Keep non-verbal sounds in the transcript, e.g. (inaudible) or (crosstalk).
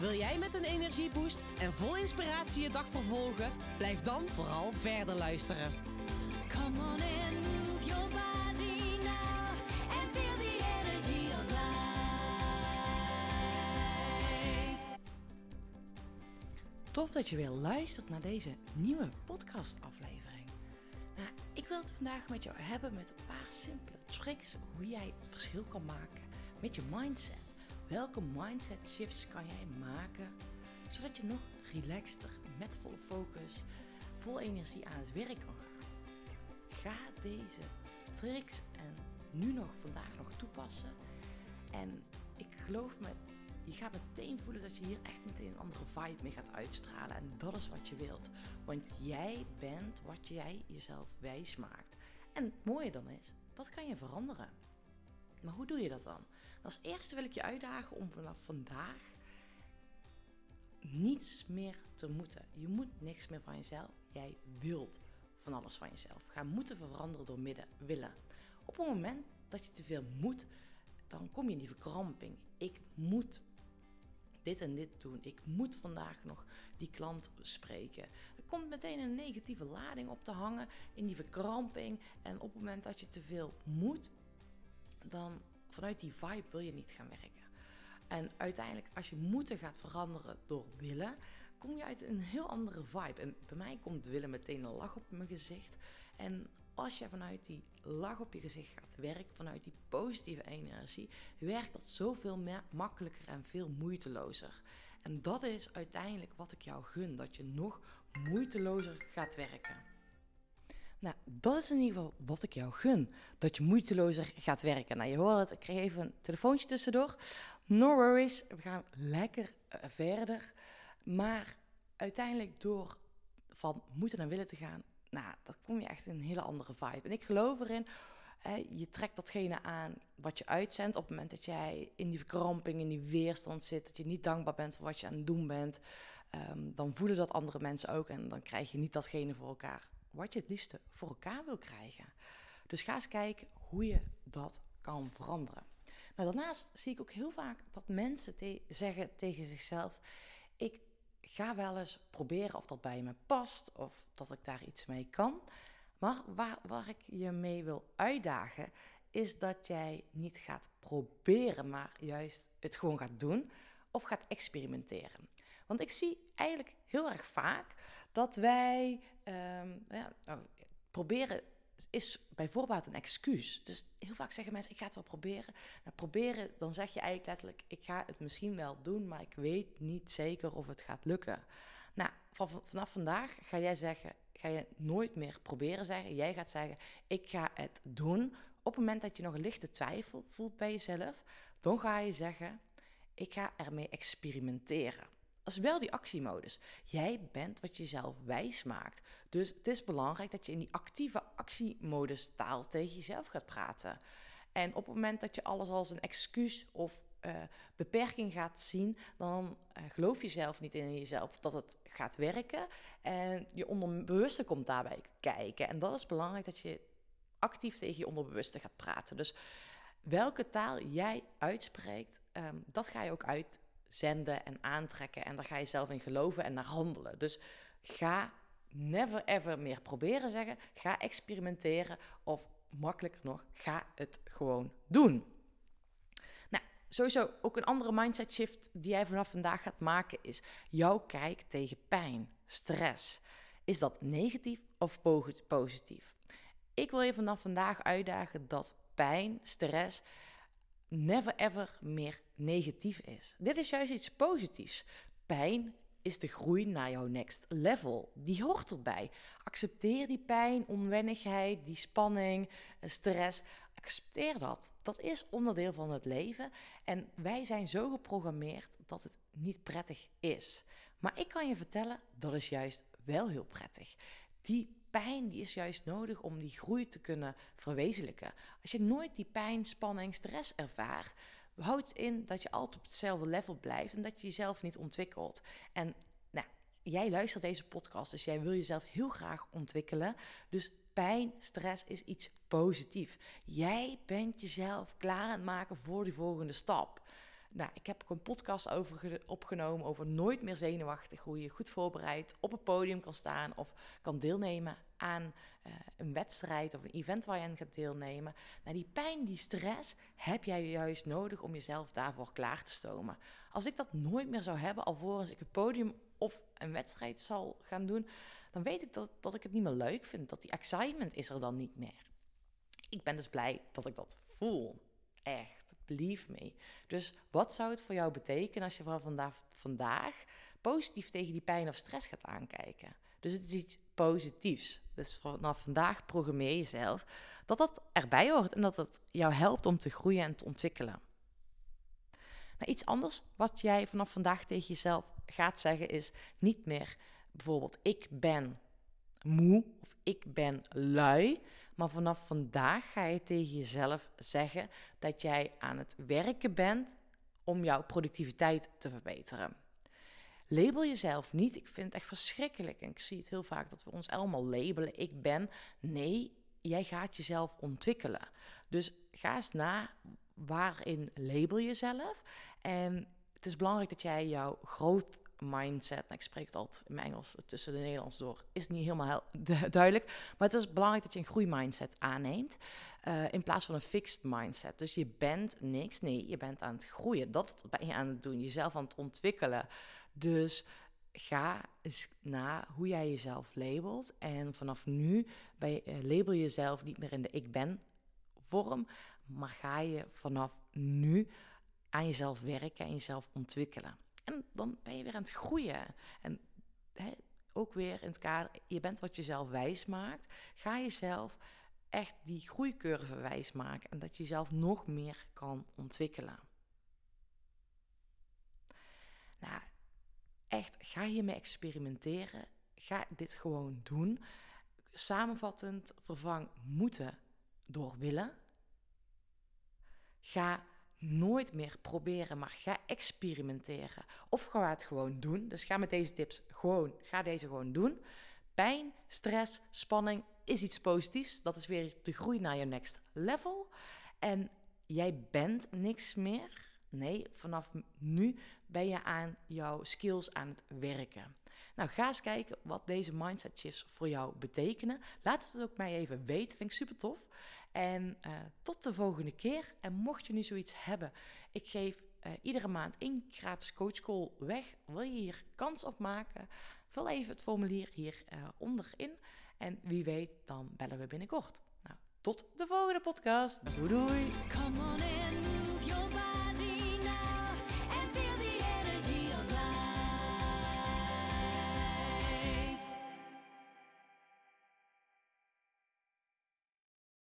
Wil jij met een energieboost en vol inspiratie je dag vervolgen? Blijf dan vooral verder luisteren. Come on and move your body now and feel the energy of life. Tof dat je weer luistert naar deze nieuwe podcastaflevering. Nou, ik wil het vandaag met jou hebben met een paar simpele tricks hoe jij het verschil kan maken met je mindset. Welke mindset shifts kan jij maken zodat je nog relaxter, met volle focus, vol energie aan het werk kan gaan? Ga deze tricks en nu nog vandaag nog toepassen. En ik geloof me, je gaat meteen voelen dat je hier echt meteen een andere vibe mee gaat uitstralen. En dat is wat je wilt. Want jij bent wat jij jezelf wijs maakt. En het mooie dan is, dat kan je veranderen. Maar hoe doe je dat dan? Als eerste wil ik je uitdagen om vanaf vandaag niets meer te moeten. Je moet niks meer van jezelf. Jij wilt van alles van jezelf. Ga moeten veranderen door midden willen. Op het moment dat je te veel moet, dan kom je in die verkramping. Ik moet dit en dit doen. Ik moet vandaag nog die klant spreken. Er komt meteen een negatieve lading op te hangen in die verkramping. En op het moment dat je te veel moet, dan vanuit die vibe wil je niet gaan werken. En uiteindelijk, als je moeten gaat veranderen door willen, kom je uit een heel andere vibe. En bij mij komt willen meteen een lach op mijn gezicht. En als je vanuit die lach op je gezicht gaat werken, vanuit die positieve energie, werkt dat zoveel makkelijker en veel moeitelozer. En dat is uiteindelijk wat ik jou gun, dat je nog moeitelozer gaat werken. Nou, dat is in ieder geval wat ik jou gun. Dat je moeitelozer gaat werken. Nou, je hoort het, ik kreeg even een telefoontje tussendoor. No worries, we gaan lekker eh, verder. Maar uiteindelijk door van moeten naar willen te gaan, nou, dat kom je echt in een hele andere vibe. En ik geloof erin, hè, je trekt datgene aan wat je uitzendt. Op het moment dat jij in die verkramping, in die weerstand zit, dat je niet dankbaar bent voor wat je aan het doen bent, ehm, dan voelen dat andere mensen ook. En dan krijg je niet datgene voor elkaar wat je het liefste voor elkaar wil krijgen. Dus ga eens kijken hoe je dat kan veranderen. Nou, daarnaast zie ik ook heel vaak dat mensen zeggen tegen zichzelf: Ik ga wel eens proberen of dat bij me past of dat ik daar iets mee kan. Maar waar, waar ik je mee wil uitdagen, is dat jij niet gaat proberen, maar juist het gewoon gaat doen of gaat experimenteren. Want ik zie eigenlijk heel erg vaak dat wij ehm, ja, nou, proberen is bijvoorbeeld een excuus. Dus heel vaak zeggen mensen, ik ga het wel proberen. Nou, proberen, dan zeg je eigenlijk letterlijk, ik ga het misschien wel doen, maar ik weet niet zeker of het gaat lukken. Nou, vanaf vandaag ga jij zeggen, ga je nooit meer proberen zeggen. Jij gaat zeggen, ik ga het doen. Op het moment dat je nog een lichte twijfel voelt bij jezelf, dan ga je zeggen, ik ga ermee experimenteren. Is wel die actiemodus. Jij bent wat je zelf wijs maakt. Dus het is belangrijk dat je in die actieve actiemodus taal tegen jezelf gaat praten. En op het moment dat je alles als een excuus of uh, beperking gaat zien, dan uh, geloof je zelf niet in jezelf dat het gaat werken. En je onderbewuste komt daarbij kijken. En dat is belangrijk dat je actief tegen je onderbewuste gaat praten. Dus welke taal jij uitspreekt, um, dat ga je ook uitzenden en aantrekken. En daar ga je zelf in geloven en naar handelen. Dus ga never ever meer proberen zeggen. Ga experimenteren. Of makkelijker nog, ga het gewoon doen. Nou, sowieso ook een andere mindset shift die jij vanaf vandaag gaat maken is jouw kijk tegen pijn, stress. Is dat negatief of positief? Ik wil je vanaf vandaag uitdagen dat pijn, stress, never ever meer negatief is. Dit is juist iets positiefs. Pijn is de groei naar jouw next level. Die hoort erbij. Accepteer die pijn, onwennigheid, die spanning, stress. Accepteer dat. Dat is onderdeel van het leven. En wij zijn zo geprogrammeerd dat het niet prettig is. Maar ik kan je vertellen, dat is juist wel heel prettig. Die pijn die is juist nodig om die groei te kunnen verwezenlijken. Als je nooit die pijn, spanning, stress ervaart, houdt in dat je altijd op hetzelfde level blijft en dat je jezelf niet ontwikkelt. En nou, jij luistert deze podcast, dus jij wil jezelf heel graag ontwikkelen. Dus pijn, stress is iets positiefs. Jij bent jezelf klaar aan het maken voor die volgende stap. Nou, ik heb ook een podcast over ge- opgenomen over nooit meer zenuwachtig. Hoe je goed voorbereid op een podium kan staan of kan deelnemen aan eh, een wedstrijd of een event waar je aan gaat deelnemen. Nou, die pijn, die stress heb jij juist nodig om jezelf daarvoor klaar te stomen. Als ik dat nooit meer zou hebben, alvorens ik een podium of een wedstrijd zal gaan doen, dan weet ik dat, dat ik het niet meer leuk vind. Dat die excitement is er dan niet meer. Ik ben dus blij dat ik dat voel. Echt, believe me. Dus wat zou het voor jou betekenen als je van vandaag, vandaag positief tegen die pijn of stress gaat aankijken? Dus het is iets positiefs. Dus vanaf vandaag programmeer jezelf dat dat erbij hoort en dat het jou helpt om te groeien en te ontwikkelen. Nou, iets anders wat jij vanaf vandaag tegen jezelf gaat zeggen is niet meer bijvoorbeeld ik ben moe of ik ben lui. Maar vanaf vandaag ga je tegen jezelf zeggen dat jij aan het werken bent om jouw productiviteit te verbeteren. Label jezelf niet. Ik vind het echt verschrikkelijk. En ik zie het heel vaak dat we ons allemaal labelen. Ik ben. Nee, jij gaat jezelf ontwikkelen. Dus ga eens na waarin label jezelf. En het is belangrijk dat jij jouw growth mindset, nou, ik spreek het altijd in mijn Engels tussen de Nederlands door, is niet helemaal hel- (laughs) du- duidelijk. Maar het is belangrijk dat je een groeimindset aanneemt. eh, in plaats van een fixed mindset. Dus je bent niks. Nee, je bent aan het groeien. Dat ben je aan het doen. Jezelf aan het ontwikkelen. Dus ga eens na hoe jij jezelf labelt. En vanaf nu je, eh, label je jezelf niet meer in de ik ben vorm. Maar ga je vanaf nu aan jezelf werken en jezelf ontwikkelen. Dan ben je weer aan het groeien. En hè, ook weer in het kader, je bent wat jezelf wijs maakt. Ga jezelf echt die groeicurve wijs maken. En dat je jezelf nog meer kan ontwikkelen. Nou, echt, ga hiermee experimenteren. Ga dit gewoon doen. Samenvattend, vervang moeten door willen. Ga nooit meer proberen, maar ga experimenteren. Of ga het gewoon doen. Dus ga met deze tips gewoon, ga deze gewoon doen. Pijn, stress, spanning is iets positiefs. Dat is weer de groei naar je next level. En jij bent niks meer. Nee, vanaf nu ben je aan jouw skills aan het werken. Nou, ga eens kijken wat deze mindset shifts voor jou betekenen. Laat het ook mij even weten, vind ik super tof. En uh, tot de volgende keer. En mocht je nu zoiets hebben, ik geef uh, iedere maand één gratis coachcall weg. Wil je hier kans op maken? Vul even het formulier hier uh, onderin. En wie weet, dan bellen we binnenkort. Nou, tot de volgende podcast. Doei doei.